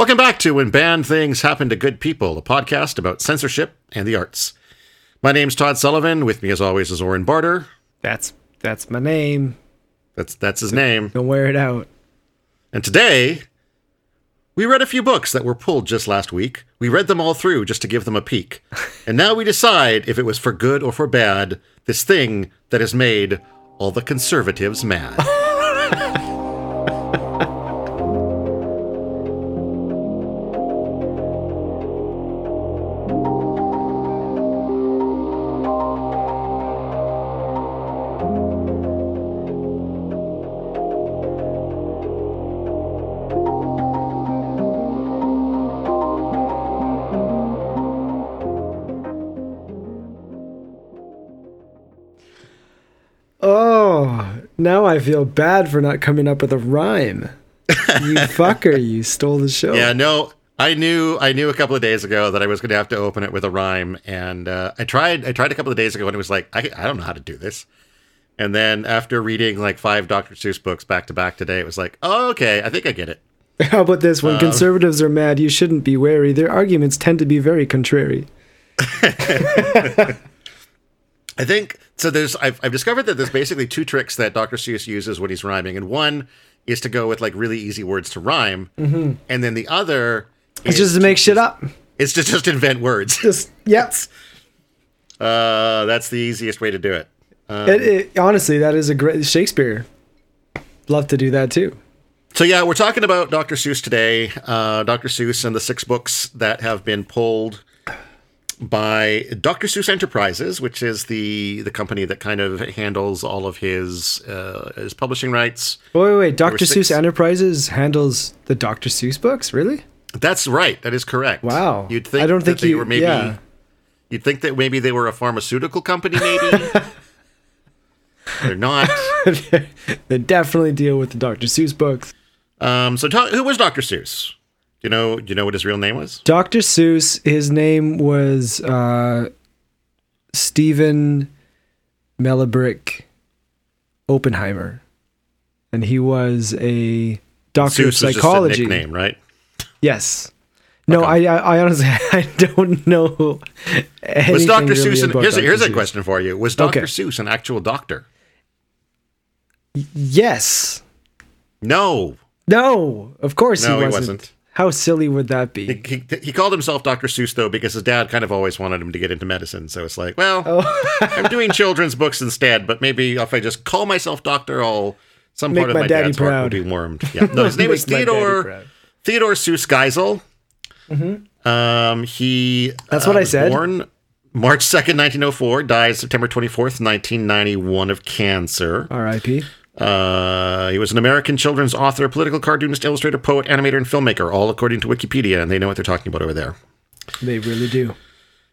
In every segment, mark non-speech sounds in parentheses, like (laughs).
Welcome back to When Bad Things Happen to Good People, a podcast about censorship and the arts. My name's Todd Sullivan. With me, as always, is Oren Barter. That's that's my name. That's that's his name. Don't wear it out. And today, we read a few books that were pulled just last week. We read them all through just to give them a peek. (laughs) And now we decide if it was for good or for bad, this thing that has made all the conservatives mad. (laughs) feel bad for not coming up with a rhyme. You (laughs) fucker, you stole the show. Yeah, no, I knew I knew a couple of days ago that I was going to have to open it with a rhyme, and uh, I tried. I tried a couple of days ago, and it was like I, I don't know how to do this. And then after reading like five Dr. Seuss books back to back today, it was like, oh, okay, I think I get it. (laughs) How about this? Um, When conservatives are mad, you shouldn't be wary. Their arguments tend to be very contrary. (laughs) I think so. There's I've, I've discovered that there's basically two tricks that Dr. Seuss uses when he's rhyming, and one is to go with like really easy words to rhyme, and then the other It's is just to make shit up. is to just invent words. (laughs) Just yes. Uh, that's the easiest way to do it. it, it, honestly, that is a great Shakespeare. Love to do that too. So yeah, we're talking about Dr. Seuss today. Uh, Dr. Seuss and the six books that have been pulled by Dr. Seuss Enterprises, which is the the company that kind of handles all of his uh, his publishing rights. Wait, wait, wait. Dr. six. Seuss Enterprises handles the Dr. Seuss books, really? That's right. That is correct. Wow. You'd think I don't that think they you- were maybe. yeah. You'd think that maybe they were a pharmaceutical company. Maybe (laughs) they're not. (laughs) they definitely deal with the Dr. Seuss books. Um, so, who was Dr. Seuss? Do you know? Do you know what his real name was? Dr. Seuss, his name was uh, Stephen Melibrick Oppenheimer. And he was a doctor Seuss of was a psychology. nickname, right? Yes. No, I, I I honestly (laughs) I don't know. Was Dr. really Seuss? An, here's a, Dr. here's a question for you. Was Dr. Okay. Seuss an actual doctor? Yes. No, No, of course No, he he wasn't. How silly would that be? he, he called himself Dr. Seuss though because his dad kind of always wanted him to get into medicine. So it's like, well, Oh. I'm doing children's books instead, but maybe if I just call myself doctor, I'll some Make part of my my, daddy dad's heart will be warmed. Yeah. No, his (laughs) name was Make my daddy Theodore. Theodore Seuss Geisel. Um, he Mm-hmm. That's uh, what I was said. Born March second, nineteen oh four. Died September twenty fourth, nineteen ninety one of cancer. R.I.P. Uh, he was an American children's author, political cartoonist, illustrator, poet, animator, and filmmaker, all according to Wikipedia, and they know what they're talking about over there. They really do.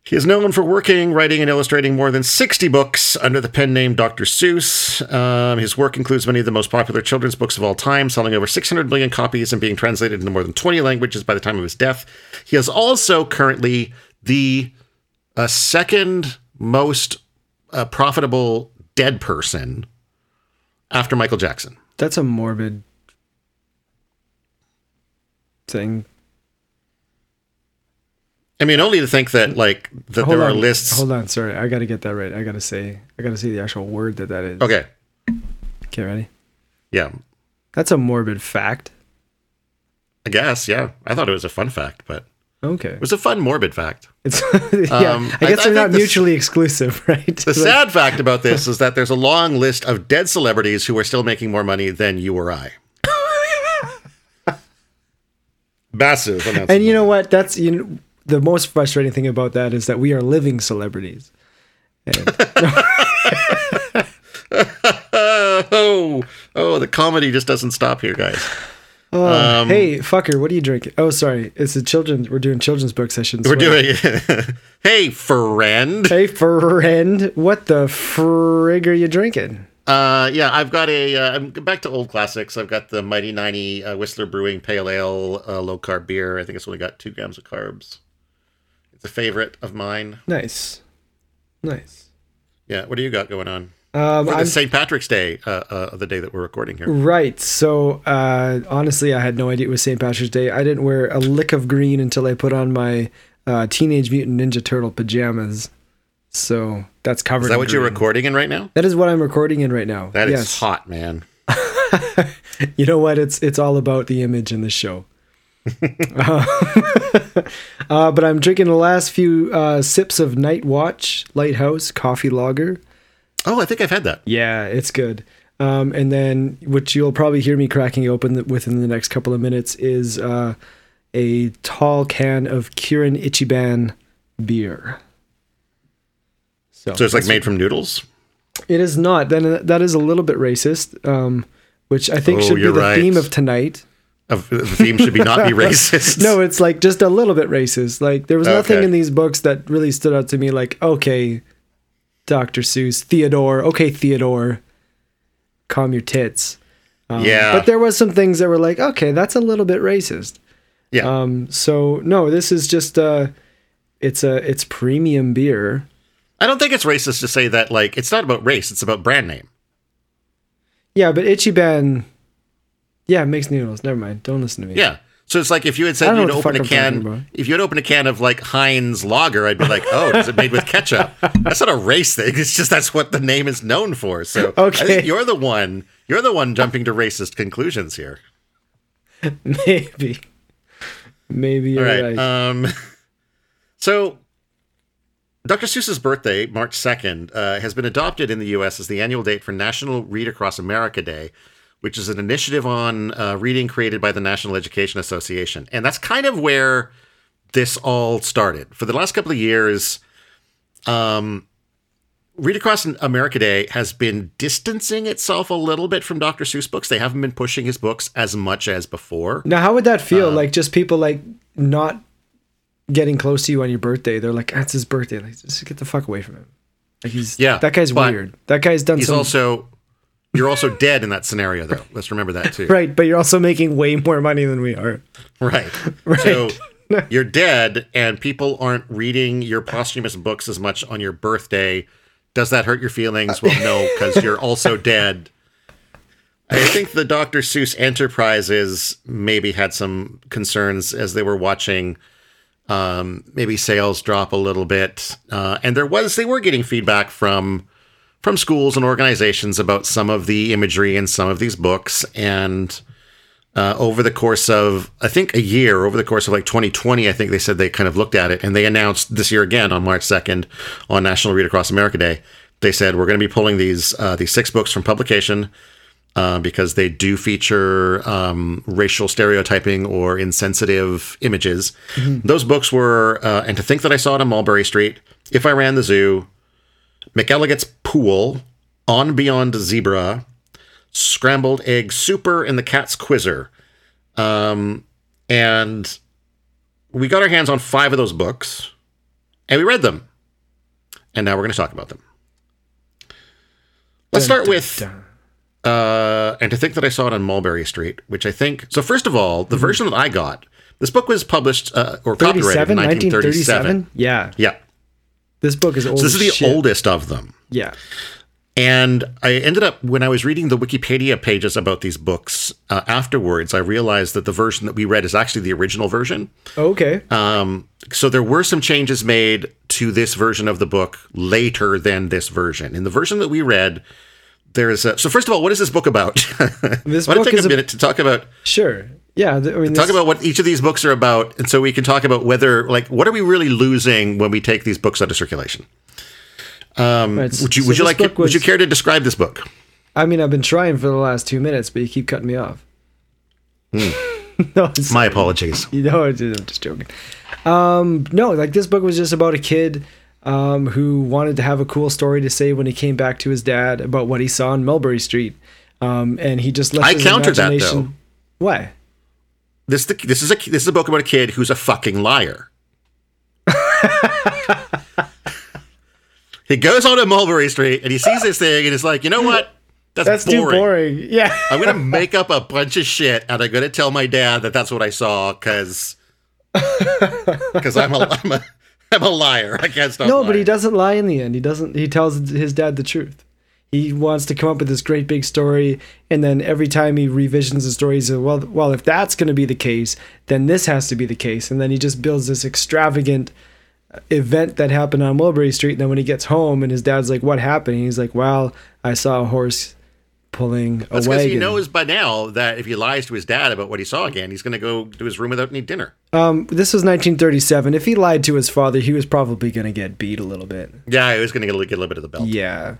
He is known for working, writing, and illustrating more than 60 books under the pen name Dr. Seuss. Um, his work includes many of the most popular children's books of all time, selling over 600 million copies and being translated into more than 20 languages by the time of his death. He is also currently the uh, second most uh, profitable dead person after Michael Jackson. That's a morbid thing. I mean, only to think that like that Hold there are lists. Hold on, sorry, I gotta get that right. I gotta say, I gotta say the actual word that that is. Okay, Okay, ready? yeah, That's a morbid fact. I guess. Yeah, I thought it was a fun fact, but Okay. it was a fun morbid fact. (laughs) It's yeah. Um, I I- guess I they're not think this- mutually exclusive, (laughs) right? The sad fact about this (laughs) is that there's a long list of dead celebrities who are still making more money than you or I. Massive. and you know what? That's you know the most frustrating thing about that is that we are living celebrities. And- oh, oh, the comedy just doesn't stop here, guys. Oh, Um, hey, fucker, what are you drinking? Oh, sorry, it's a children. We're doing children's book sessions. We're doing. (laughs) hey, friend. Hey, friend, what the frig are you drinking? Uh, yeah, I've got a. Uh, I'm back to old classics. I've got the Mighty Ninety uh, Whistler Brewing Pale Ale, uh, low carb beer. I think it's only got two grams of carbs. It's a favorite of mine. Nice, nice. Yeah. What do you got going on? Um, For St. Patrick's Day, uh, uh, the day that we're recording here. Right. So uh, honestly, I had no idea it was St. Patrick's Day. I didn't wear a lick of green until I put on my uh, Teenage Mutant Ninja Turtle pajamas. So that's covered. Is that what you're recording in right now? That is what I'm recording in right now. That is yes. hot, man. (laughs) You know what? It's it's all about the image in the show. uh, (laughs) uh, but I'm drinking the last few uh, sips of Night Watch Lighthouse Coffee Lager. Oh, I think I've had that. Yeah, it's good. Um, and then, which you'll probably hear me cracking open within the next couple of minutes, is uh, a tall can of Kirin Ichiban beer. So it's like made from noodles. It is not. Then that is a little bit racist, um, which I think Oh, should be the right. theme of tonight. Of the theme should be not be (laughs) racist. No, it's like just a little bit racist. Like there was nothing Okay. in these books that really stood out to me. Like okay, Dr. Seuss, Theodore. Okay, Theodore, calm your tits. Um, Yeah. But there was some things that were like, okay, that's a little bit racist. yeah. Um, so no, this is just uh it's a it's premium beer. I don't think it's racist to say that. Like, it's not about race; it's about brand name. Yeah, but Ichiban, yeah, it makes noodles. Never mind. Don't listen to me. Yeah. So it's like if you had said you'd open a fuck I'm talking can, if you had opened a can of like Heinz Lager, I'd be like, oh, is it made with ketchup? (laughs) That's not a race thing. It's just that's what the name is known for. So I Okay. think you're the one. You're the one jumping to racist conclusions here. (laughs) Maybe. Maybe you're All right. right. Um, (laughs) so, Dr. Seuss's birthday, March 2nd, uh, has been adopted in the U.S. as the annual date for National Read Across America Day, which is an initiative on uh, reading created by the National Education Association. And that's kind of where this all started. For the last couple of years, um, Read Across America Day has been distancing itself a little bit from Dr. Seuss books. They haven't been pushing his books as much as before. Now, how would that feel? like just people like not getting close to you on your birthday. They're like, "That's his birthday. Like, just get the fuck away from him." Like he's Yeah, that guy's weird. That guy's done He's some also you're also dead in that scenario though. Let's remember that too. right, but you're also making way more money than we are. Right. (laughs) right. So you're dead and people aren't reading your posthumous books as much on your birthday. Does that hurt your feelings? Well, no, because you're also dead. I think the Dr. Seuss Enterprises maybe had some concerns as they were watching um, maybe sales drop a little bit. Uh, and there was they were getting feedback from from schools and organizations about some of the imagery in some of these books and uh, over the course of I think a year, over the course of like 2020, I think they said they kind of looked at it and they announced this year again on March 2nd on National Read Across America Day. They said we're going to be pulling these uh, these six books from publication uh, because they do feature um, racial stereotyping or insensitive images. Those books were uh, and to think that I saw it on Mulberry Street, If I Ran the Zoo, McElligot's Pool, On Beyond Zebra, Scrambled Egg Super, and The Cat's Quizzer. Um, and we got our hands on five of those books, and we read them. And now we're going to talk about them. Let's start dun, with dun. uh, and to think that I saw it on Mulberry Street, which I think. So first of all, the version that I got, this book was published uh, or copyrighted in 1937. 1937? Yeah. Yeah, This book is old. so this is as the shit. oldest of them. Yeah. And I ended up, when I was reading the Wikipedia pages about these books uh, afterwards, I realized that the version that we read is actually the original version. Okay. Um, so there were some changes made to this version of the book later than this version. In the version that we read, there's a, so first of all, what is this book about? (laughs) This I want book to take is a a- minute to talk about sure. Yeah. I mean, talk this- about what each of these books are about, and so we can talk about whether like what are we really losing when we take these books out of circulation. right, Would you so would you like book would you care to describe this book? I mean, I've been trying for the last two minutes, but you keep cutting me off. (laughs) no, My apologies. (laughs) you know, I'm just joking. Um, no, like this book was just about a kid um, who wanted to have a cool story to say when he came back to his dad about what he saw on Mulberry Street, um, and he just let I his countered that, though. Why? This the, this is a this is a book about a kid who's a fucking liar. (laughs) he goes on to Mulberry Street and he sees this thing and he's like, you know what? That's, That's boring. too boring. Yeah. (laughs) I'm gonna (laughs) make up a bunch of shit and I'm gonna tell my dad that that's what I saw because because I'm a I'm a (laughs) I'm a liar. I can't stop. no, but he doesn't lie in the end. He doesn't. He tells his dad the truth. he wants to come up with this great big story, and then every time he revisions the story, he's like, well, well, if that's going to be the case, then this has to be the case, and then he just builds this extravagant event that happened on Mulberry Street. And then when he gets home, and his dad's like, "What happened?" He's like, "Well, I saw a horse." Pulling That's because he knows by now that if he lies to his dad about what he saw again, he's going to go to his room without any dinner. Um, this was 1937. If he lied to his father, he was probably going to get beat a little bit. Yeah, he was going to get a little bit of the belt. Yeah.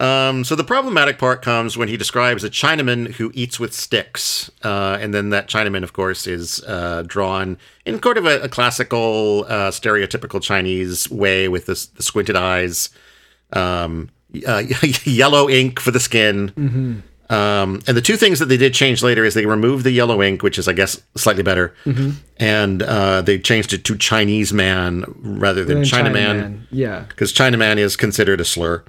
Um, so the problematic part comes when he describes a Chinaman who eats with sticks, uh, and then that Chinaman, of course, is uh, drawn in kind of a, a classical, uh, stereotypical Chinese way with this, the squinted eyes, um, uh, (laughs) yellow ink for the skin. Um, and the two things that they did change later is they removed the yellow ink, which is, I guess, slightly better, and uh, they changed it to Chinese man rather than And Chinaman Chinaman. Yeah. because Chinaman is considered a slur.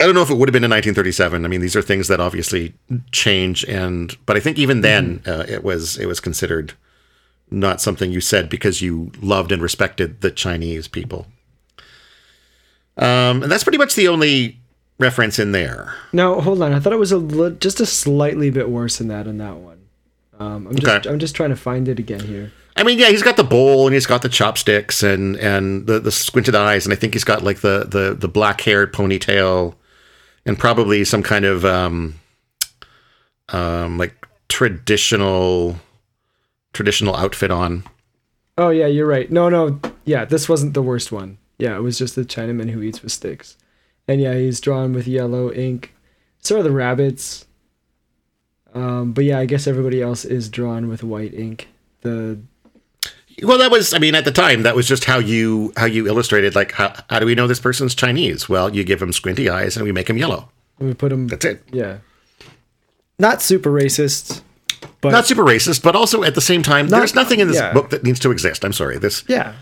I don't know if it would have been in 1937. I mean, these are things that obviously change, and but I think even then uh, it was it was considered not something you said because you loved and respected the Chinese people. Um, and that's pretty much the only reference in there. No, hold on. I thought it was a li- just a slightly bit worse than that in that one. Um, I'm just Okay. I'm just trying to find it again here. I mean, yeah, he's got the bowl and he's got the chopsticks and and the, the squinted eyes, and I think he's got like the the the black haired ponytail, and probably some kind of um, um, like traditional traditional outfit on. Oh yeah, you're right. No, no, yeah, this wasn't the worst one. Yeah, it was just the Chinaman who eats with sticks, and yeah, he's drawn with yellow ink. So are the rabbits. Um, but yeah, I guess everybody else is drawn with white ink. The Well, that was, I mean, at the time, that was just how you how you illustrated. Like, how, how do we know this person's Chinese? Well, you give him squinty eyes and we make him yellow. we put them. That's it. Yeah. Not super racist, but Not super racist, but also at the same time, Not- there's nothing in this yeah. book that needs to exist. I'm sorry. This yeah.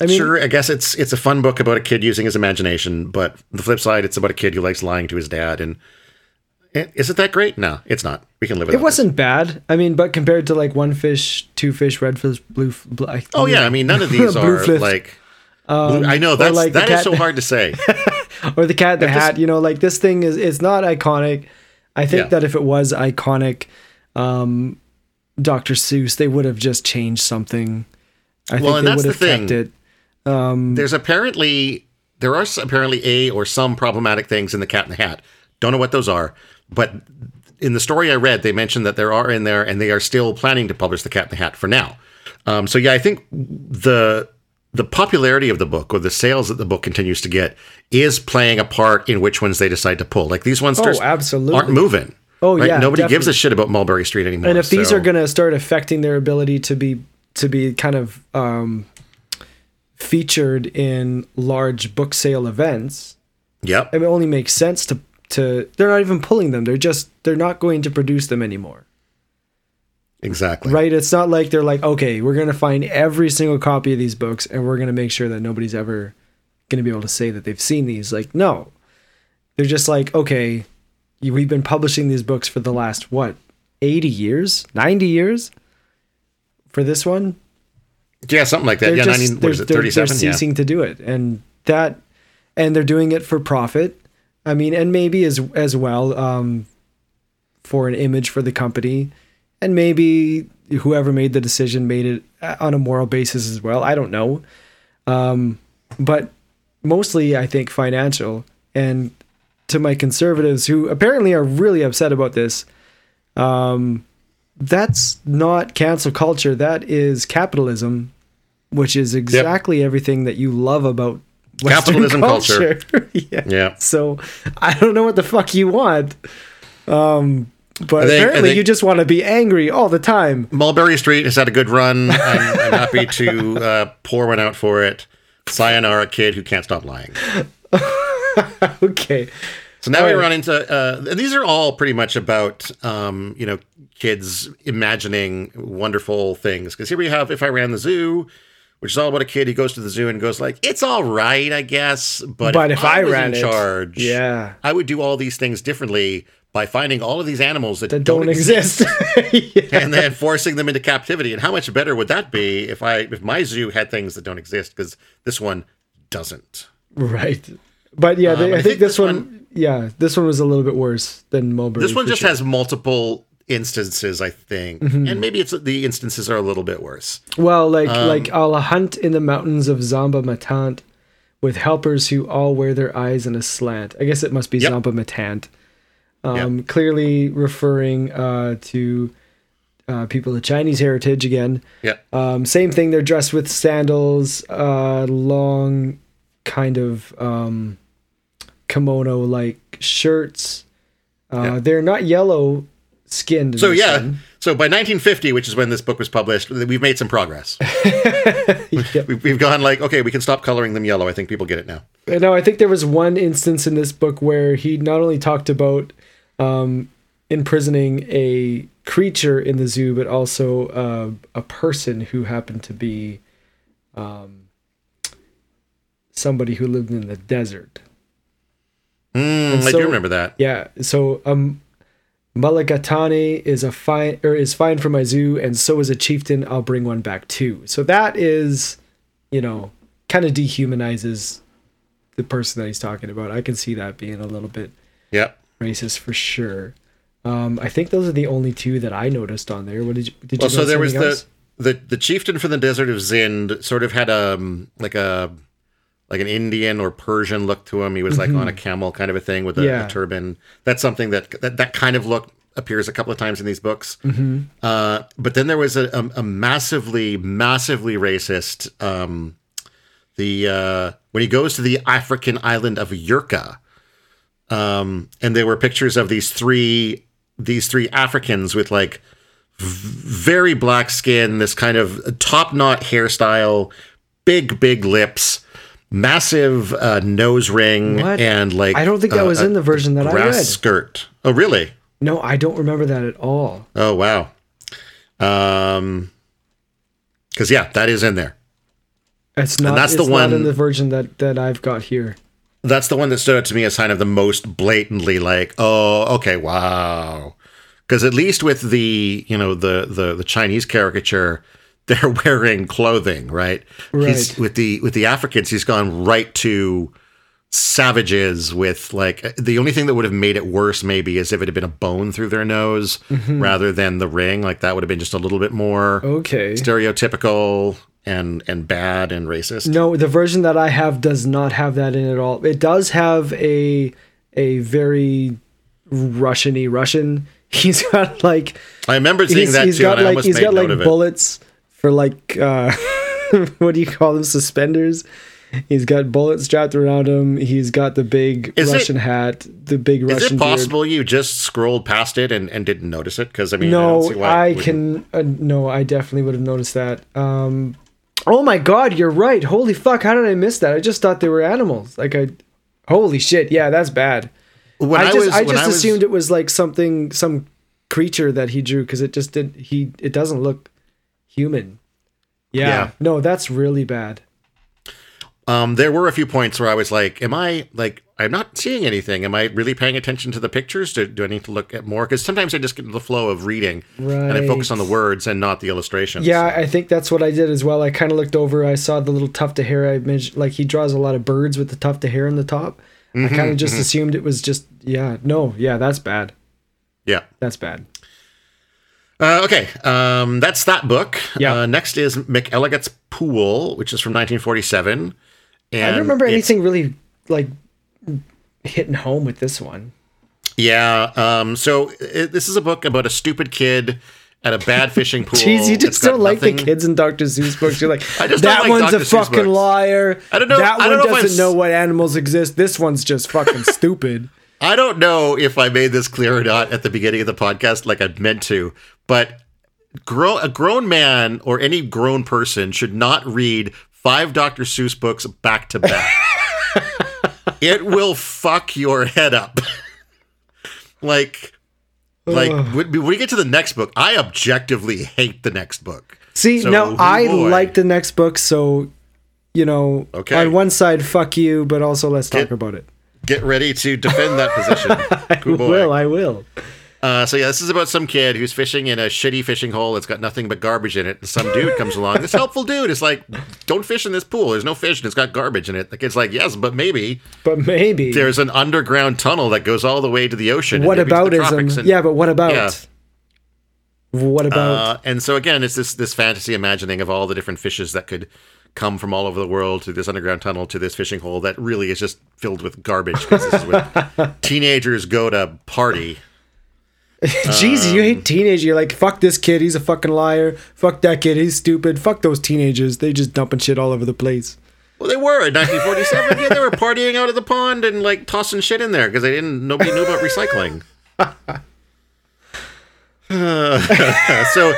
I mean, sure, I guess it's it's a fun book about a kid using his imagination, but the flip side, it's about a kid who likes lying to his dad. And is it that great? No, it's not. We can live with it It wasn't bad. I mean, but compared to like one fish, two fish, red fish, blue. f- bl- I- Oh yeah, I mean, none of these (laughs) Blue are fliff. like. blue- I know that's like that is so hard to say. (laughs) or the cat in the this- hat you know like this thing is it's not iconic i think Yeah. that if it was iconic um dr seuss they would have just changed something i Well, think they would have kept thing. it Um, There's apparently there are apparently a or some problematic things in the Cat in the Hat. Don't know what those are, but in the story I read, they mentioned that there are in there, and they are still planning to publish the Cat in the Hat for now. Um, so yeah, I think the the popularity of the book or the sales that the book continues to get is playing a part in which ones they decide to pull. Like these ones Oh, absolutely. aren't moving. Oh, right? yeah, nobody gives a shit about Mulberry Street anymore. and if these are going to start affecting their ability to be to be kind of um featured in large book sale events yep, it only makes sense to to they're not even pulling them they're just they're not going to produce them anymore exactly. right? It's not like they're like, okay, we're gonna find every single copy of these books and we're gonna make sure that nobody's ever gonna be able to say that they've seen these. Like, no, they're just like, okay, we've been publishing these books for the last what, eighty years, ninety years, for this one. Yeah, something like that. They're Yeah, just 19, what they're, is it, they're, they're 37? Yeah. ceasing to do it, and that, and they're doing it for profit. I mean, and maybe as as well um, for an image for the company, and maybe whoever made the decision made it uh, on a moral basis as well. I don't know, um, but mostly I think financial. And to my conservatives who apparently are really upset about this, um, that's not cancel culture. That is capitalism, which is exactly everything that you love about Western Capitalism culture. (laughs) yeah. Yeah. So I don't know what the fuck you want. Um, but think- apparently you just want to be angry all the time. Mulberry Street has had a good run. I'm, I'm happy to uh, pour one out for it. Sayonara, kid who can't stop lying. (laughs) Okay. So now we right. run into, uh, these are all pretty much about, um, you know, kids imagining wonderful things. Because here we have If I Ran the Zoo, which is all about a kid who goes to the zoo and goes like, "It's all right, I guess, but, But if I was ran in it, charge, yeah. I would do all these things differently by finding all of these animals that, That don't exist. (laughs) yeah. and then forcing them into captivity. And how much better would that be if I if my zoo had things that don't exist? Because this one doesn't. Right. But yeah, they, Um, I, think, this one, yeah, this one was a little bit worse than Mulberry. This one just sure. has multiple instances, I think, Mm-hmm. and maybe it's the instances are a little bit worse. Well, like Um, like I'll hunt in the mountains of Zomba-ma-Tant with helpers who all wear their eyes in a slant. I guess it must be Yep. Zomba-ma-Tant. Um, Clearly referring uh, to uh, people of Chinese heritage again. Yeah. Um, same thing. They're dressed with sandals, uh, long, kind of um, kimono-like shirts. Uh, Yeah. They're not yellow skinned. So yeah, one. so by 1950, which is when this book was published, we've made some progress. (laughs) Yep. We've, gone like, okay, we can stop coloring them yellow. I think people get it now. Uh, No, I think there was one instance in this book where he not only talked about um, imprisoning a creature in the zoo, but also uh, a person who happened to be um, somebody who lived in the desert. Mm, I so- do remember that. Yeah, so um, Mulligatawny is a fine or is fine for my zoo, and so is a chieftain. I'll bring one back too. So that is, you know, kind of dehumanizes the person that he's talking about. I can see that being a little bit Yep. racist for sure. Um, I think those are the only two that I noticed on there. What did you did you? Well, so there was anything the, the the chieftain from the desert of Zind sort of had um like a like an Indian or Persian look to him. He was like on a camel kind of a thing with a, a Mm-hmm. Turban. That's something that, that that kind of look appears a couple of times in these books. Mm-hmm. Uh, but then there was a, a, a massively massively racist um, the uh, when he goes to the African island of Yerka. Um, and there were pictures of these three these three Africans with like very black skin, this kind of top knot hairstyle, big, big lips, massive uh, nose ring, What? and like I don't think that uh, was in the version that I read. skirt. Oh, really? No, I don't remember that at all. Oh, wow. Um, because yeah, that is in there. It's not. that's the not in one- the version that that I've got here. That's the one that stood out to me as kind of the most blatantly like, oh, okay, wow. Because at least with the you know the the the Chinese caricature, they're (laughs) wearing clothing, right? He's, Right. with the with the Africans, he's gone right to savages with like uh, the only thing that would have made it worse maybe is if it had been a bone through their nose mm-hmm. rather than the ring like that would have been just a little bit more Okay. stereotypical and and bad and racist No, the version that I have does not have that in at all. It does have a a very Russian-y Russian. (laughs) He's got like i remember seeing he's, that he's too got like he's got like bullets for like uh (laughs) what do you call them suspenders? He's got bullets strapped around him. He's got the big Is it- Russian hat, the big Is Russian it possible you just scrolled past it and, and didn't notice it? Because I mean, beard. I, No, why I can. Uh, no, I definitely would have noticed that. Um, oh my god, you're right. Holy fuck, how did I miss that? I just thought they were animals. Like I, holy shit, yeah, that's bad. When I just was- I when just was- assumed it was like something some creature that he drew because it just did he it doesn't look human. Yeah. Yeah. No, that's really bad. Um, there were a few points where I was like, "Am I like I'm not seeing anything? Am I really paying attention to the pictures? Do, do I need to look at more? Because sometimes I just get into the flow of reading and I focus on the words and not the illustrations. Yeah, I think that's what I did as well. I kind of looked over. I saw the little tuft of hair. I mentioned like he draws a lot of birds with the tuft of hair on the top. I Mm-hmm, kind of just assumed it was just yeah. No, yeah, that's bad. yeah. That's bad. Uh, okay, um, that's that book. Yeah. Uh, next is McElligot's Pool, which is from 1947. And I don't remember anything really like hitting home with this one. Yeah. Um, so it, this is a book about a stupid kid at a bad fishing (laughs) pool. Jeez, you just don't like the kids in Dr. Seuss books. You're like, (laughs) I just that like one's Dr. a Seuss fucking books. liar. I don't know- That I don't one know doesn't know what animals exist. This one's just fucking (laughs) stupid. I don't know if I made this clear or not at the beginning of the podcast, like I meant to, but grow, a grown man or any grown person should not read five Dr. Seuss books back to back. (laughs) it will fuck your head up. like, like when, when we get to the next book, I objectively hate the next book. See, So, now oh I boy. like the next book, so you know, Okay. on one side, fuck you, but also let's talk about it. Get ready to defend that position. (laughs) I will, I will. Uh, so yeah, this is about some kid who's fishing in a shitty fishing hole that's got nothing but garbage in it. And some dude comes along. This helpful dude is like, "Don't fish in this pool. There's no fish, and it's got garbage in it." The kid's like, "Yes, but maybe But maybe. there's an underground tunnel that goes all the way to the ocean." what about to the tropics aboutism? and- yeah, but what about? Yeah. What about? Uh, and so again, it's this this fantasy imagining of all the different fishes that could come from all over the world to this underground tunnel to this fishing hole that really is just filled with garbage because this is where (laughs) teenagers go to party. (laughs) Jesus, you hate teenagers. You're like, fuck this kid. He's a fucking liar. Fuck that kid. He's stupid. Fuck those teenagers. They just dumping shit all over the place. Well, they were in 1947. yeah, they were partying out of the pond and like tossing shit in there because they didn't. Nobody knew about recycling. (laughs) so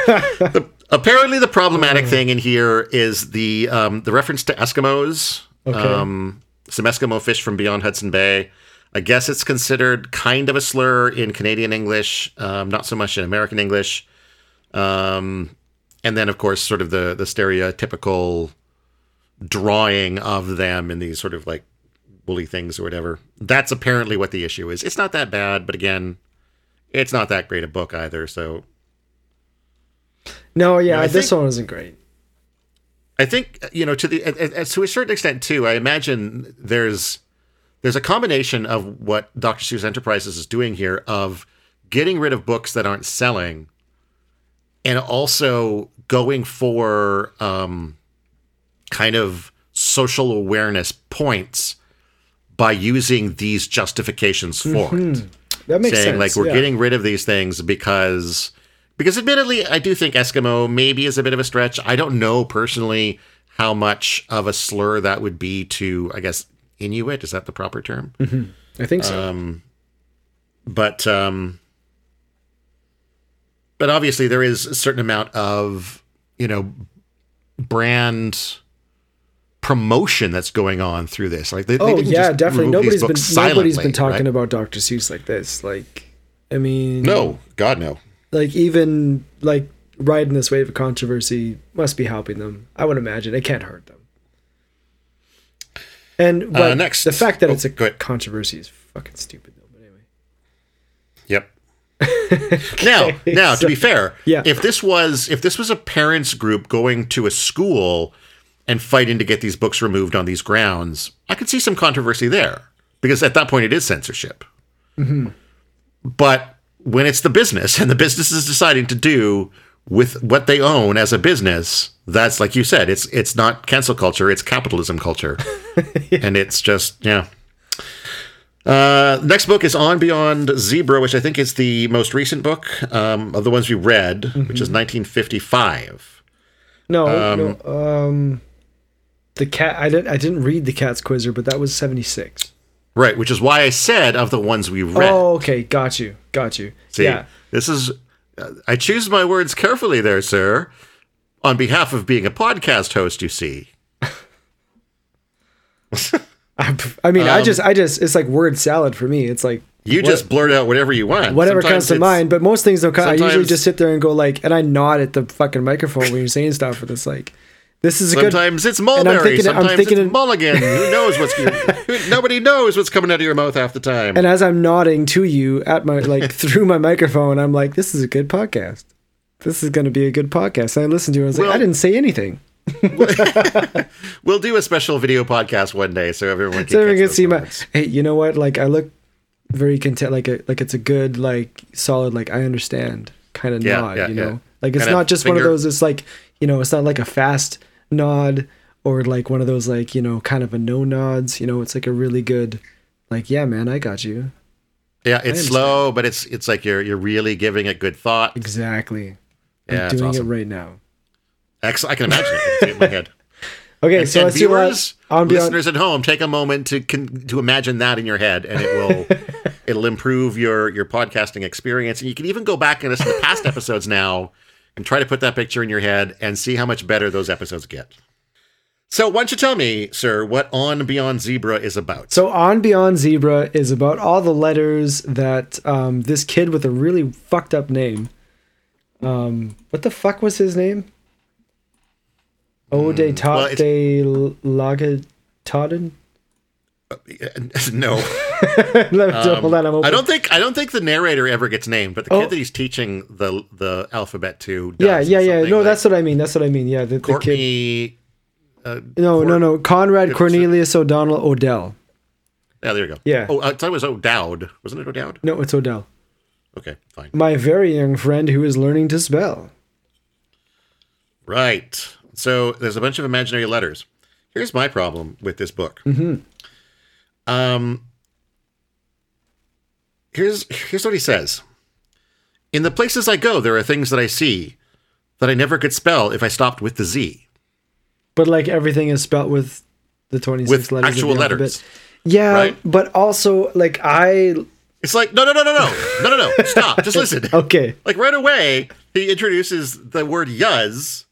the, apparently, the problematic thing in here is the um, the reference to Eskimos. Okay. Um, some Eskimo fish from beyond Hudson Bay. I guess it's considered kind of a slur in Canadian English, um, not so much in American English. Um, and then, of course, sort of the the stereotypical drawing of them in these sort of like woolly things or whatever. That's apparently what the issue is. It's not that bad, but again, it's not that great a book either. So No, yeah, this think- one isn't great. I think you know to the to a certain extent too. I imagine there's there's a combination of what Dr. Seuss Enterprises is doing here of getting rid of books that aren't selling, and also going for um, kind of social awareness points by using these justifications for it That makes saying sense. like we're yeah. getting rid of these things because because admittedly I do think Eskimo maybe is a bit of a stretch. I don't know personally how much of a slur that would be to I guess Inuit is that the proper term? I think so. Um, but um, but obviously there is a certain amount of you know brand promotion that's going on through this. Like they, they oh didn't yeah, definitely. Nobody's been books nobody's been talking right? about Dr. Seuss like this. Like, I mean, No, God no. like even like riding this wave of controversy must be helping them. I would imagine it can't hurt them. And uh, but next. the fact that Oh, it's a oh, go controversy is fucking stupid though. But anyway, Yep. (laughs) now, now to be fair, Yeah. if this was if this was a parents group going to a school and fighting to get these books removed on these grounds, I could see some controversy there because at that point it is censorship. Mm-hmm. But when it's the business and the business is deciding to do with what they own as a business, that's like you said, it's it's not cancel culture, it's capitalism culture, (laughs) and it's just yeah. Uh, next book is On Beyond Zebra, which I think is the most recent book um, of the ones we read, which is 1955. no, no. Um, the cat. I didn't. I didn't read the Cat's Quizzer, but that was seventy six. Right, which is why I said of the ones we read. Oh, okay, got you, got you. See, yeah, this is. Uh, I choose my words carefully there, sir. On behalf of being a podcast host, you see. (laughs) I, mean, Um, I just, I just, it's like word salad for me. It's like You what- just blurt out whatever you want. whatever Sometimes comes to mind. But most things don't come. I usually just sit there and go like, and I nod at the fucking microphone when you're saying stuff. And it's like, this is a good. Sometimes it's I'm mulberry. thinking- I'm sometimes thinking it's it- mulligan. Who (laughs) knows what's who- nobody knows what's coming out of your mouth half the time. And as I'm nodding to you at my like (laughs) through my microphone, I'm like, this is a good podcast. This is going to be a good podcast. I listened to it. I was like, I didn't say anything. (laughs) (laughs) we'll do a special video podcast one day so everyone can, So everyone can see my. Hey, you know what? Like I look very content. Like a like it's a good like solid like I understand kind of Yeah, nod. yeah, you yeah. know, like it's Kinda not just one of those. It's like you know, it's not like a fast nod or like one of those like you know kind of a no nods. You know, it's like a really good. Like yeah, man, I got you Yeah, it's slow, but it's it's like you're you're really giving it good thought. exactly. Yeah, I'm doing awesome. it right now. Excellent. I can imagine it. I can see it in my head. (laughs) Okay, And, so and let's viewers, beyond. listeners at home, take a moment to con- to imagine that in your head, and it will (laughs) it'll improve your your podcasting experience. And you can even go back and listen to past episodes now and try to put that picture in your head and see how much better those episodes get. So, why don't you tell me, sir, what On Beyond Zebra is about? So on Beyond Zebra is about all the letters that um, this kid with a really fucked up name. Um, what the fuck was his name? Ode well, Tot it's- de Lagatoden? (laughs) no, (laughs) Let- hold on, I'm open. Um, I don't think I don't think the narrator ever gets named, but the Oh. kid that he's teaching the the alphabet to. Yeah, does yeah, yeah. No, like that's what I mean. That's what I mean. Yeah, the, the kid. Courtney. Uh, No, no, no. Conrad Cornelius O'Donald O'Dell. yeah, there you go. Yeah. Oh, I thought it was O'Dowd. Wasn't it O'Dowd? No, it's Odell. Okay, fine. My very young friend who is learning to spell. Right. So there's a bunch of imaginary letters. Here's my problem with this book. Hmm. Um, here's here's what he says. In the places I go, there are things that I see that I never could spell if I stopped with the Z. But like everything is spelt with the 26 With letters. actual letters. alphabet. Yeah, Right? but also like I it's like no, no, no, no, no, no, no, no. Stop. Just (laughs) listen. okay. Like right away, he introduces the word "yuzz,"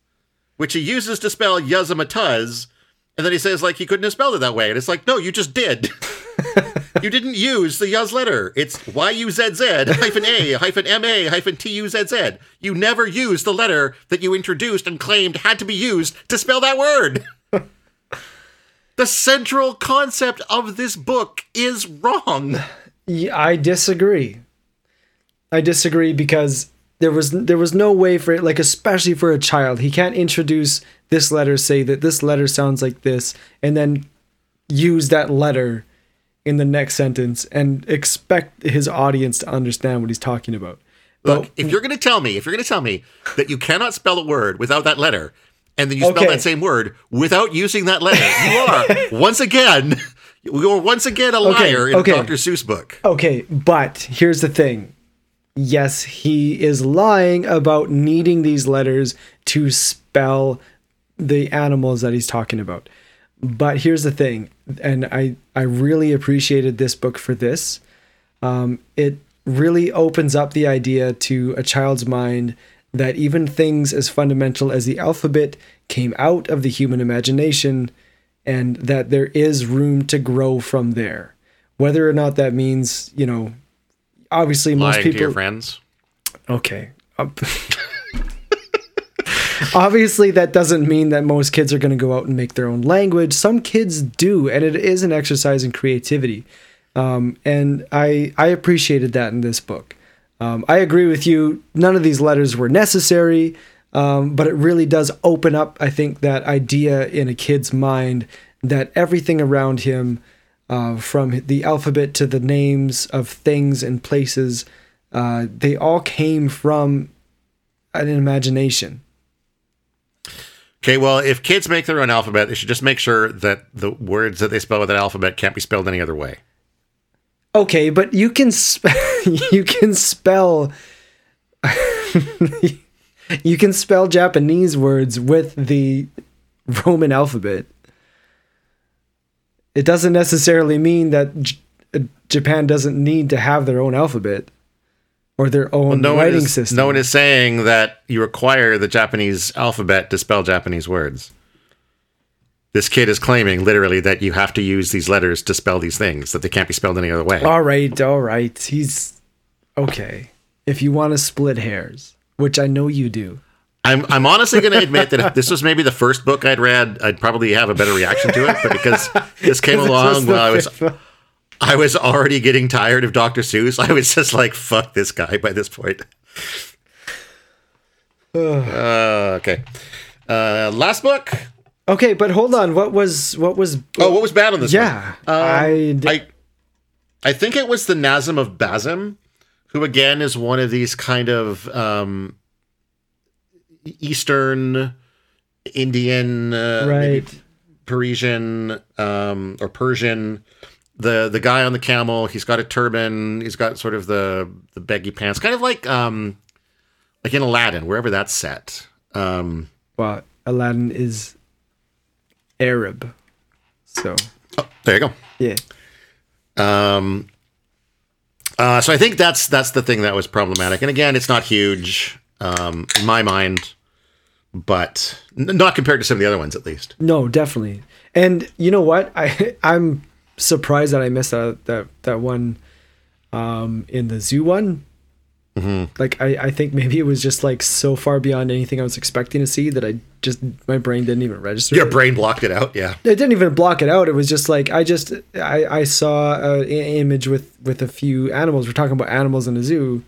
which he uses to spell "yuzz-a-ma-tuzz," and then he says like he couldn't have spelled it that way, and it's like no, you just did. (laughs) you didn't use the yuzz letter. It's y u z z hyphen a hyphen m a hyphen t u z z. You never used the letter that you introduced and claimed had to be used to spell that word. (laughs) the central concept of this book is wrong. I disagree. I disagree because there was there was no way for it like especially for a child. He can't introduce this letter say that this letter sounds like this and then use that letter in the next sentence and expect his audience to understand what he's talking about. Look, if you're going to tell me, if you're going to tell me that you cannot spell a word without that letter, and then you spell Okay. that same word without using that letter, you are (laughs) once again, you are once again a Okay, liar in okay. Dr. Seuss book. Okay, but here's the thing. Yes, he is lying about needing these letters to spell the animals that he's talking about. But here's the thing, and I I really appreciated this book for this. Um, it really opens up the idea to a child's mind that even things as fundamental as the alphabet came out of the human imagination and that there is room to grow from there. Whether or not that means, you know, obviously most Lying to your people friends. Okay. (laughs) Obviously, that doesn't mean that most kids are going to go out and make their own language. Some kids do, and it is an exercise in creativity. Um, and I I appreciated that in this book. Um, I agree with you. None of these letters were necessary, um, but it really does open up. I think that idea in a kid's mind that everything around him, uh, from the alphabet to the names of things and places, uh, they all came from an imagination. Okay, well, if kids make their own alphabet, they should just make sure that the words that they spell with that alphabet can't be spelled any other way. Okay, but you can sp- (laughs) you can spell (laughs) you can spell Japanese words with the Roman alphabet. It doesn't necessarily mean that J- uh, Japan doesn't need to have their own alphabet or their own No writing is, system. no one is saying that you require the Japanese alphabet to spell Japanese words. This kid is claiming literally that you have to use these letters to spell these things, that they can't be spelled any other way. all right, all right. He's okay. If you want to split hairs, which I know you do. I'm, I'm honestly going to admit that if this was maybe the first book I'd read, I'd probably have a better reaction to it. But because this came (laughs) along when I was I was already getting tired of Dr. Seuss, I was just like, "Fuck this guy" by this point. (sighs) Uh, okay. Uh, last book. Okay, but hold on. What was what was Oh, what was bad on this? Yeah? Um, I d- I I think it was the Nazzim of Bazzim, who again is one of these kind of um, Eastern Indian, uh, right? Parisian um, or Persian. The the guy on the camel, he's got a turban. He's got sort of the the baggy pants, kind of like um, like in Aladdin, wherever that's set. Um, Well, Aladdin is Arab, so oh, there you go. yeah. Um, uh, so I think that's that's the thing that was problematic. And again, it's not huge um, in my mind, but n- not compared to some of the other ones, at least. No, definitely. And you know what? I (laughs) I'm surprised that I missed that that that one um in the zoo one. Mm-hmm. Like I, I think maybe it was just like so far beyond anything I was expecting to see that I just my brain didn't even register. Your it. brain blocked it out. Yeah. it didn't even block it out. It was just like I just I, I saw an image with with a few animals. We're talking about animals in a zoo,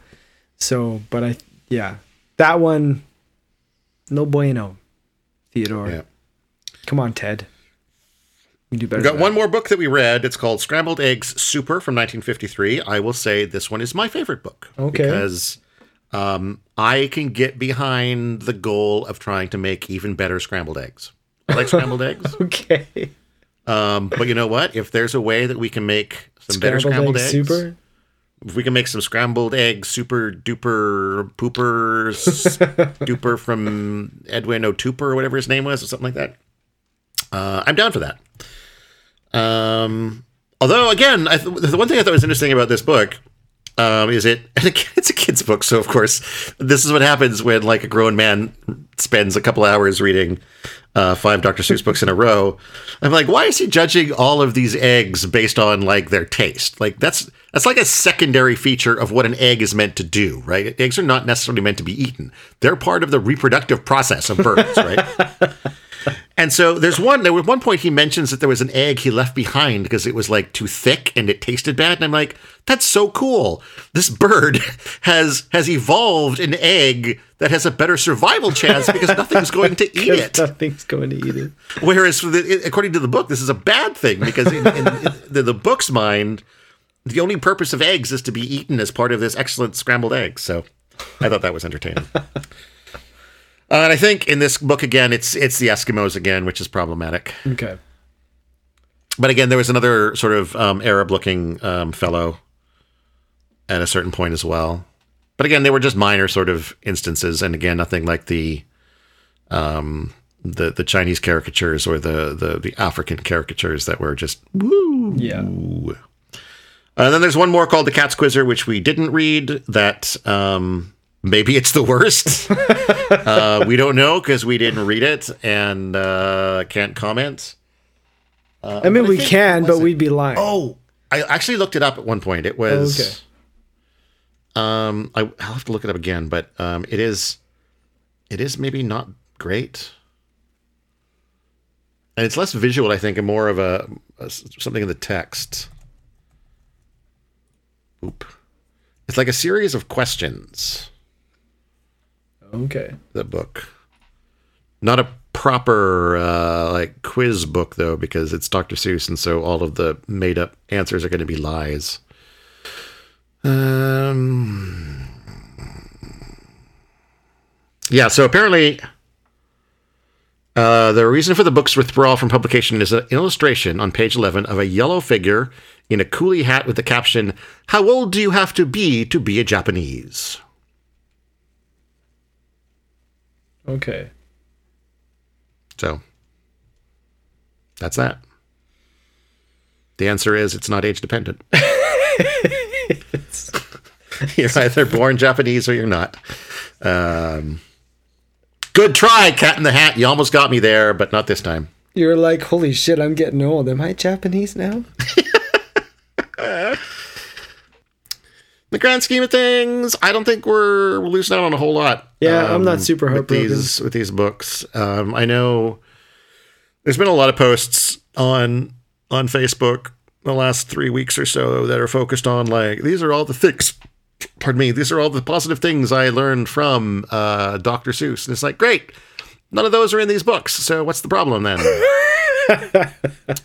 so but I yeah that one no bueno, Theodore. Yeah. Come on, Ted. You do better. We've got one more book that we read. It's called Scrambled Eggs Super from 1953. I will say this one is my favorite book. Okay. Because um, I can get behind the goal of trying to make even better scrambled eggs. I like scrambled (laughs) eggs. Okay. Um, but you know what? If there's a way that we can make some better scrambled egg eggs, super. if we can make some scrambled egg super duper poopers (laughs) duper from Edwin O'Tooper or whatever his name was or something like that. Uh, I'm down for that. Um, although again, th- the one thing I thought was interesting about this book um, is it, (laughs) and again, it's a kid's book, so of course, this is what happens when like a grown man spends a couple hours reading uh, five Dr. Seuss books in a row. I'm like, why is he judging all of these eggs based on like their taste? Like that's that's like a secondary feature of what an egg is meant to do, right? Eggs are not necessarily meant to be eaten; they're part of the reproductive process of birds, right? (laughs) And so there's one. There was one point he mentions that there was an egg he left behind because it was like too thick and it tasted bad. And I'm like, that's so cool. This bird (laughs) has has evolved an egg that has a better survival chance because nothing's going to (laughs) eat it. Nothing's going to eat it. Whereas, for the, according to the book, this is a bad thing because in, in, in the, the book's mind, the only purpose of eggs is to be eaten as part of this excellent scrambled egg. So I thought that was entertaining. (laughs) Uh, and I think in this book again, it's it's the Eskimos again, which is problematic. Okay. But again, there was another sort of um, Arab-looking um, fellow at a certain point as well. But again, they were just minor sort of instances, and again, nothing like the um, the the Chinese caricatures or the the, the African caricatures that were just woo. Yeah. And then there's one more called the Cat's Quizzer, which we didn't read. That um, maybe it's the worst. (laughs) uh, we don't know because we didn't read it and uh, can't comment. I mean, but I we can, but we'd be lying. Oh, I actually looked it up at one point. It was. Okay. Um, I, I'll have to look it up again, but um, it is, it is maybe not great, and it's less visual, I think, and more of a, a something in the text. Oop, it's like a series of questions. Okay. The book, not a proper uh, like quiz book though, because it's Dr. Seuss, and so all of the made up answers are going to be lies. Um. Yeah, so apparently, uh, the reason for the book's withdrawal from publication is an illustration on page 11 of a yellow figure in a coolie hat with the caption, How old do you have to be to be a Japanese? Okay. So, that's that. The answer is it's not age dependent. (laughs) you're either born Japanese or you're not. Um, good try, Cat in the Hat. You almost got me there, but not this time. You're like, holy shit, I'm getting old. Am I Japanese now? (laughs) the grand scheme of things, I don't think we're losing out on a whole lot. Yeah, I'm not super with these with these books. Um, I know there's been a lot of posts on on Facebook the last three weeks or so that are focused on like these are all the things. Pardon me. These are all the positive things I learned from uh, Dr. Seuss, and it's like great. None of those are in these books, so what's the problem then?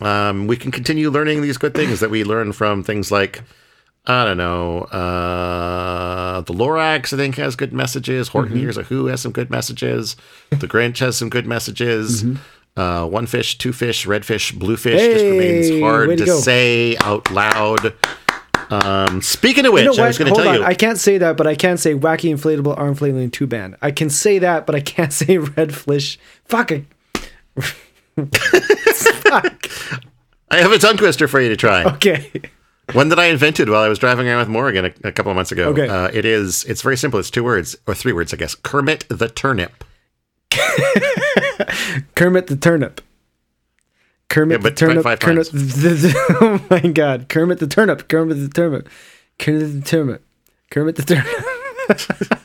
(laughs) um, we can continue learning these good things that we learn from things like I don't know. Uh, the Lorax, I think, has good messages. Horton Hears a Who has some good messages. The Grinch has some good messages. Uh, one fish, two fish, red fish, blue fish just remains hard to to, say out loud. Um, speaking of which, You know I was going to tell on. you. I can't say that, but I can say wacky inflatable arm flailing two band. I can say that, but I can't (laughs) say red fish. Fuck it. (laughs) Fuck. I have a tongue twister for you to try. Okay. One that I invented while I was driving around with Morgan a, a couple of months ago. Okay. Uh, it is. It's very simple. It's two words or three words, I guess. Kermit the turnip. (laughs) Kermit the turnip. Kermit Yeah, the but try turnip. five Kermit. times. (laughs) The, oh my god. Kermit the turnip. Kermit the turnip. Kermit the turnip. Kermit the turnip. (laughs)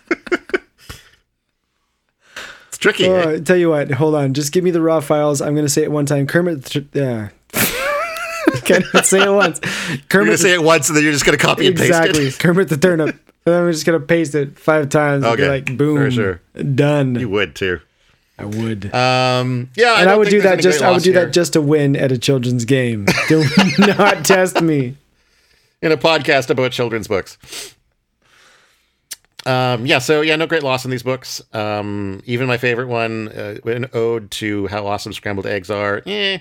it's tricky. eh? Oh, I tell you what, hold on. Just give me the raw files. I'm gonna say it one time. Kermit. The, tr- yeah. Can't even say it once. You're Kermit. gonna say it once, and then you're just gonna copy and paste exactly. it. (laughs) Kermit the turnip. And then we're just gonna paste it five times. and be Okay, like boom. for sure. Done. You would too. I would. Um, yeah, and I, would do that just I would do here. that just to win at a children's game. (laughs) Do not test me. in a podcast about children's books. Um, yeah, so yeah, no great loss in these books. Um, even my favorite one, uh, an ode to how awesome scrambled eggs are. Eh,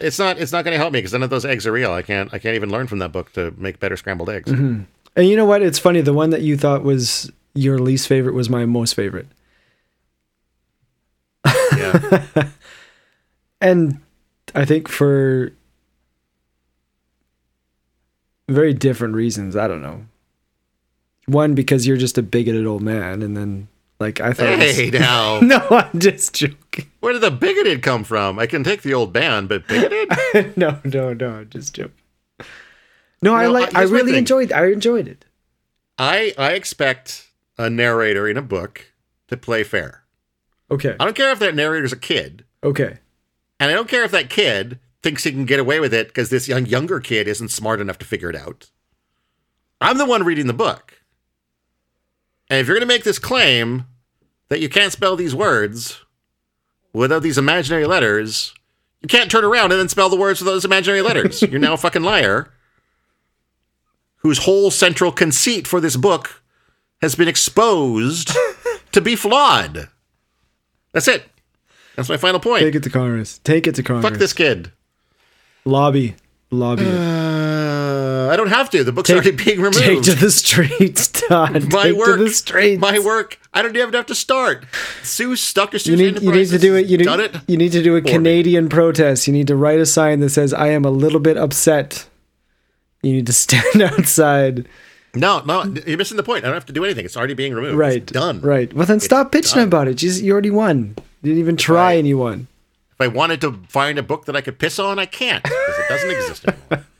it's not. It's not going to help me because none of those eggs are real. I can't. I can't even learn from that book to make better scrambled eggs. Mm-hmm. And you know what? It's funny. The one that you thought was your least favorite was my most favorite. Yeah, (laughs) and I think for very different reasons. I don't know. One because you're just a bigoted old man, and then like I thought. it was- hey (laughs) now, no, I'm just joking. where did the bigoted come from? I can take the old band, but bigoted. (laughs) no, no, no, I'm just joking. No, I like. I really enjoyed. I enjoyed it. I I expect a narrator in a book to play fair. Okay. I don't care if that narrator's a kid. Okay. And I don't care if that kid thinks he can get away with it because this young younger kid isn't smart enough to figure it out. I'm the one reading the book. And if you're going to make this claim that you can't spell these words without these imaginary letters, you can't turn around and then spell the words with those imaginary letters. (laughs) you're now a fucking liar whose whole central conceit for this book has been exposed (laughs) to be flawed. That's it. That's my final point. Take it to Congress. Take it to Congress. Fuck this kid. Lobby. Lobby. it. (sighs) (sighs) (sighs) Uh, I don't have to. The book's Take- already being removed. Take to the streets, (laughs) Todd. my Take work. to the streets. My work. I don't even have to start. Seuss, Dr. Seuss You need, you need to do it. You has done need, it. you need to do a for me. Canadian protest. You need to write a sign that says, I am a little bit upset. You need to (laughs) stand outside. No, no, you're missing the point. I don't have to do anything. It's already being removed. Right. It's done. Right. Well, then stop bitching done. about it. Jesus, you already won. You didn't even try Right. and you won. If I wanted to find a book that I could piss on, I can't because it doesn't exist anymore. (laughs)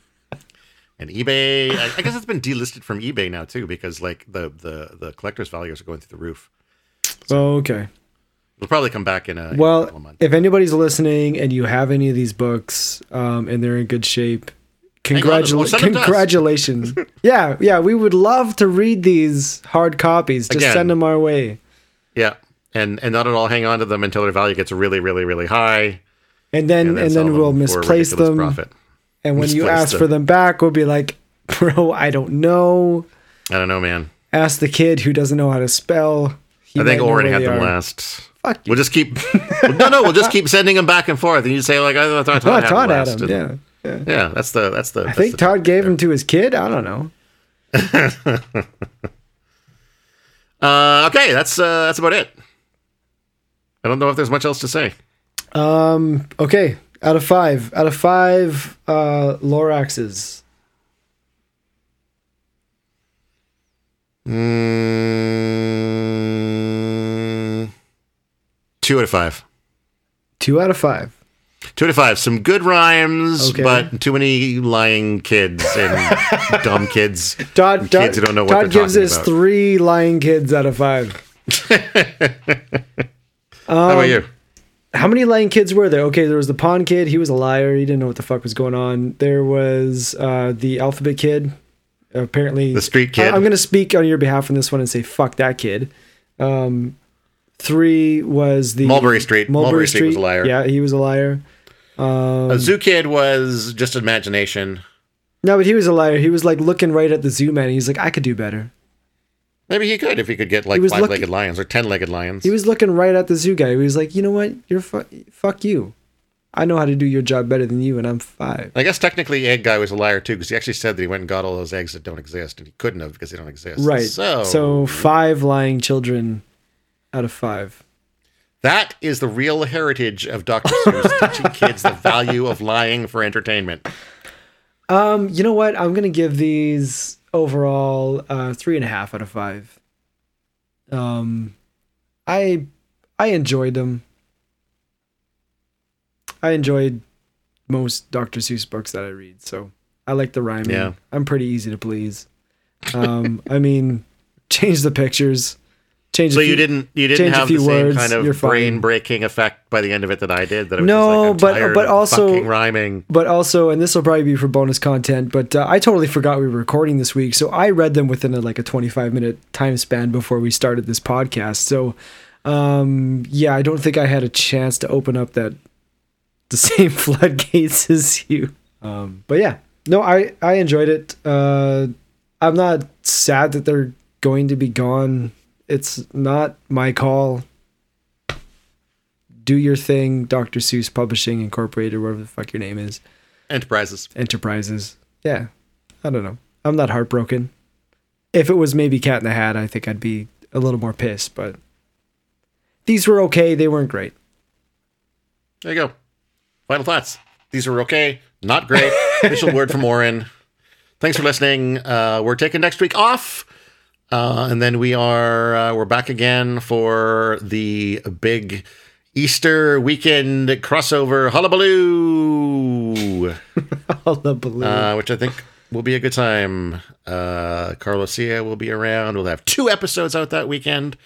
And eBay, I, I guess it's been delisted from eBay now too because like the the the collector's values are going through the roof. Oh, okay. It'll probably come back in a, in a Well, if anybody's listening and you have any of these books um, and they're in good shape, on, congratula- well, send them to us. congratulations. (laughs) yeah, yeah, we would love to read these hard copies. Just Again. send them our way. Yeah, and and not at all hang on to them until their value gets really, really, really high, And then and, sell then we'll misplace them. Profit. And when you ask them. for them back, we'll be like, (laughs) bro, I don't know. I don't know, man. Ask the kid who doesn't know how to spell. He I think Oren had them are. last. Fuck you. We'll just keep. (laughs) no, no, we'll just keep sending them back and forth, and you say like, I thought Todd, (laughs) had, Todd them had him. and- Yeah. yeah. That's the that's the. I think Todd gave him to his kid. I don't know. Uh, okay, that's uh, that's about it. I don't know if there's much else to say. Um. Okay. Out of five. Out of five. Uh, Loraxes. Mm, two out of five. Two out of five. Two out of five. Some good rhymes, Okay. but too many lying kids and (laughs) dumb kids. Todd. And Todd, kids who don't know what Todd they're gives talking us about. three lying kids out of five. (laughs) How about you? How many lying kids were there? Okay, there was the pawn kid. He was a liar. He didn't know what the fuck was going on. There was uh, the alphabet kid. Apparently, The street kid. I, am going to speak on your behalf on this one and say fuck that kid. Um, three was the Mulberry Street. Mulberry Street was a liar. Yeah, he was a liar. Um, A zoo kid was just imagination. no, but he was a liar. He was like looking right at the zoo man. He's like, I could do better. Maybe he could if he could get like was five-legged lions or ten-legged lions. He was looking right at the zoo guy. He was like, you know what? You're fu- fuck you. I know how to do your job better than you, and I'm five. I guess technically, Egg Guy was a liar too because he actually said that he went and got all those eggs that don't exist, and he couldn't have because they don't exist. Right. So, so five lying children out of five. that is the real heritage of Dr. Seuss (laughs) teaching kids the value of lying for entertainment. Um, you know what? I'm gonna give these overall uh, three and a half out of five. Um, I I enjoyed them. I enjoyed most Dr. Seuss books that I read, so I like the rhyming. Yeah. I'm pretty easy to please. Um, I mean, (laughs) change the pictures. Change. So a you didn't you didn't change a have the same words, kind of brain breaking effect by the end of it that I did. That it was No, just like, I'm but- tired but also- fucking rhyming. But also, and this will probably be for bonus content, but uh, I totally forgot we were recording this week. So I read them within a, like a 25 minute time span before we started this podcast. So, um, yeah, I don't think I had a chance to open up that the (laughs) same floodgates as you. Um, but yeah, no, I, I enjoyed it. Uh, I'm not sad that they're going to be gone. It's not my call. Do your thing, Dr. Seuss Publishing Incorporated, whatever the fuck your name is. Enterprises. Enterprises. Yeah. I don't know. I'm not heartbroken. If it was maybe Cat in the Hat, I think I'd be a little more pissed, but these were okay. They weren't great. There you go. Final thoughts. These were okay, not great. (laughs) Official word from Oren. Thanks for listening. Uh, we're taking next week off, uh, and then we are uh, we're back again for the big Easter weekend crossover hullabaloo, (laughs) Hullabaloo. uh, which I think will be a good time. Uh, Carlosia will be around. We'll have two episodes out that weekend.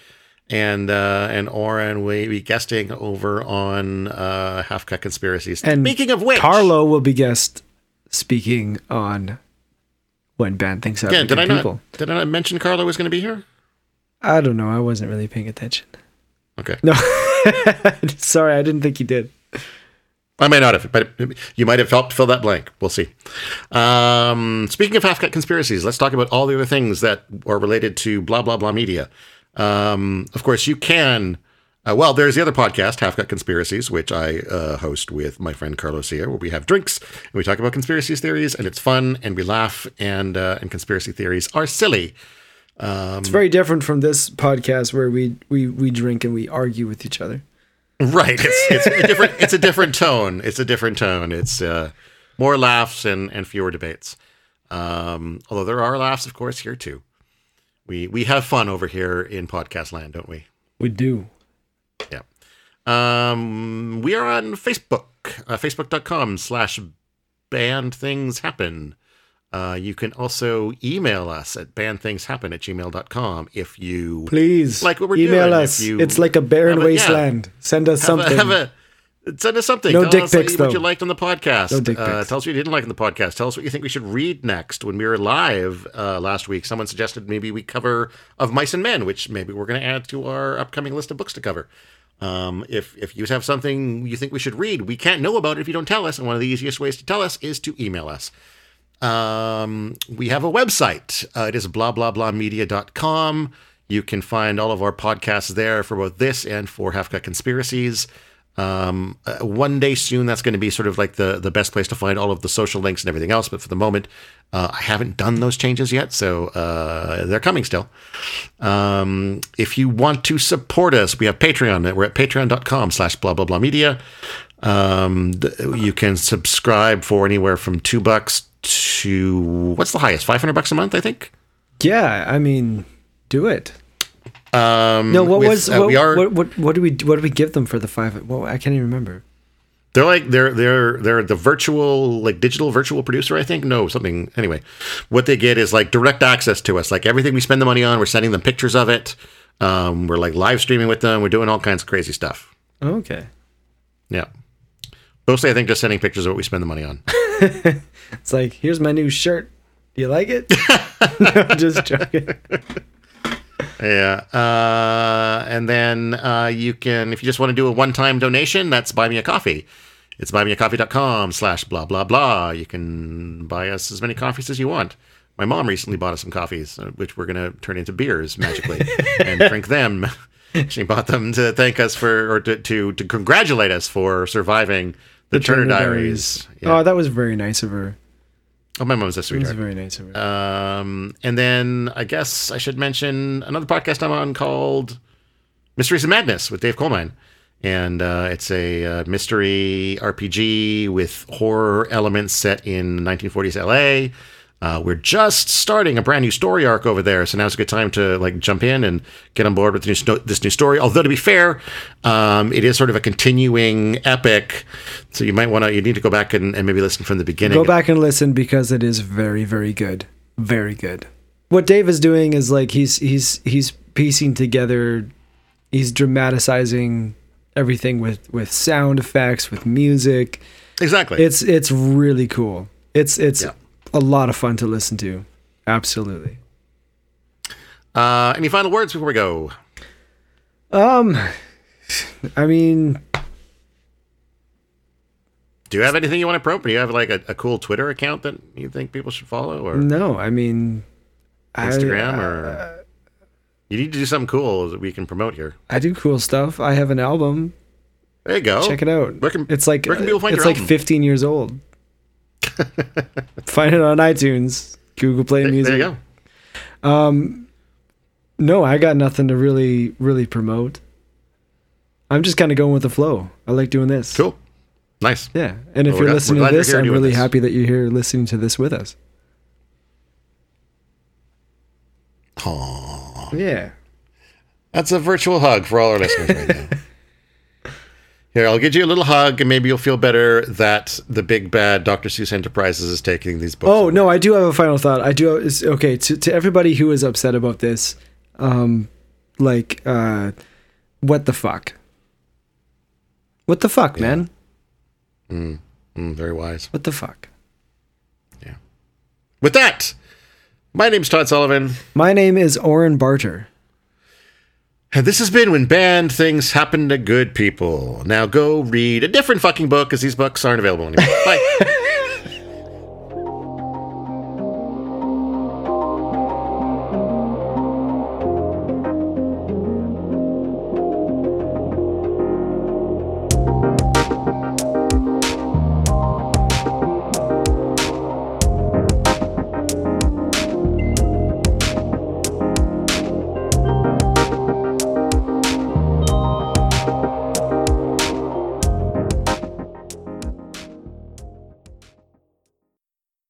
And uh, and Oren will be guesting over on uh, Half Cut Conspiracies. And Speaking of which, Carlo will be guest speaking on when band thinks out Yeah, did I not people. did I not mention Carlo was going to be here? I don't know. I wasn't really paying attention. Okay, No. (laughs) Sorry, I didn't think you did. I may not have, but you might have helped fill that blank. We'll see. Um, speaking of half cut conspiracies, let's talk about all the other things that are related to blah blah blah media. Um, of course, you can. Uh, well, there's the other podcast, Half Cut Conspiracies, which I uh, host with my friend Carlos here, where we have drinks and we talk about conspiracy theories, and it's fun, and we laugh, and uh, and conspiracy theories are silly. It's very different from this podcast where we we we drink and we argue with each other. Right. It's (laughs) it's a different it's a different tone. It's a different tone. It's uh, more laughs and, and fewer debates. Um, although there are laughs, of course, here too. We we have fun over here in podcast land, don't we? We do. Yeah. Um, we are on Facebook, uh, facebook.com slash bad things happen. Uh, you can also email us at badthingshappen at gmail.com if you Please, Like what we're doing. email doing, us. if you It's like a barren a- yeah. wasteland. Send us have something. A, have a, send us something. No Tell dick us pics, what you liked on the podcast. No dick Uh, pics. tell us what you didn't like on the podcast. Tell us what you think we should read next. When we were live uh, last week, someone suggested maybe we cover Of Mice and Men, which maybe we're going to add to our upcoming list of books to cover. Um, if if you have something you think we should read, we can't know about it if you don't tell us. And one of the easiest ways to tell us is to email us. Um, we have a website. Uh, it is blah blah blah media.com. You can find all of our podcasts there for both this and for Half Cut Conspiracies. Um, uh, one day soon, that's going to be sort of like the the best place to find all of the social links and everything else. But for the moment, uh, I haven't done those changes yet, so uh, they're coming still. Um, if you want to support us, we have Patreon. We're at patreon.com slash blah blah blah media. Um, you can subscribe for anywhere from two bucks to what's the highest? Five hundred bucks a month, I think. yeah, I mean, do it. Um, No, what with, was uh, what, we are? what, what what do we what do we give them for the five? Well, I can't even remember. They're like they're they're they're the virtual like digital virtual producer. I think no something anyway. What they get is like direct access to us. Like everything we spend the money on, we're sending them pictures of it. Um, we're like live streaming with them. We're doing all kinds of crazy stuff. Okay, Yeah. Mostly, I think just sending pictures of what we spend the money on. (laughs) it's like here's my new shirt. Do you like it? (laughs) no, just joking. (laughs) Yeah. Uh, and then uh, you can, if you just want to do a one time donation, that's buy me a coffee. It's buymeacoffee.com slash blah, blah, blah. You can buy us as many coffees as you want. My mom recently bought us some coffees, uh, which we're going to turn into beers magically (laughs) and drink them. (laughs) She bought them to thank us for, or to, to, to congratulate us for surviving the, Turner, Diaries. Yeah. Oh, that was very nice of her. Oh, my mom's a sweetheart. very nice of her. Um, and then I guess I should mention another podcast I'm on called Mysteries of Madness with Dave Coleman. And uh, it's a uh, mystery RPG with horror elements set in 1940s LA. Uh, we're just starting a brand new story arc over there, so now's a good time to like jump in and get on board with new sto- this new story. Although to be fair, um, it is sort of a continuing epic, so you might want to you need to go back and, and maybe listen from the beginning. Go back and listen because it is very very good. Very good. what Dave is doing is like he's he's he's piecing together, he's dramatizing everything with with sound effects, with music. Exactly. It's it's really cool. It's it's Yeah. A lot of fun to listen to. Absolutely. Uh, any final words before we go? Um, I mean, Do you have anything you want to promote? Do you have like a, a cool Twitter account that you think people should follow, or no, I mean, Instagram, I, or you need to do something cool that we can promote here? I do cool stuff. I have an album. There you go. Check it out. Where can, It's like where can people find it's like album? 15 years old. (laughs) Find it on iTunes, Google Play There, Music. there you go. Um, no, I got nothing to really really promote. I'm just kind of going with the flow. I like doing this. Cool. Nice. Yeah, and if Well, you're glad- listening to this, I'm really this. happy that you're here listening to this with us. Aww. Yeah. That's a virtual hug for all our listeners right now. (laughs) Here, I'll give you a little hug, and maybe you'll feel better that the big bad Dr. Seuss Enterprises is taking these books. Oh away. no, I do have a final thought. I do. Is okay to to everybody who is upset about this. Um, like, uh, what the fuck? What the fuck, man? Mm, very wise. What the fuck? Yeah. With that, my name's Todd Sullivan, My name is Oren Barter. This has been When Bad Things Happen to Good People. Now go read a different fucking book, because these books aren't available anymore. Bye. (laughs)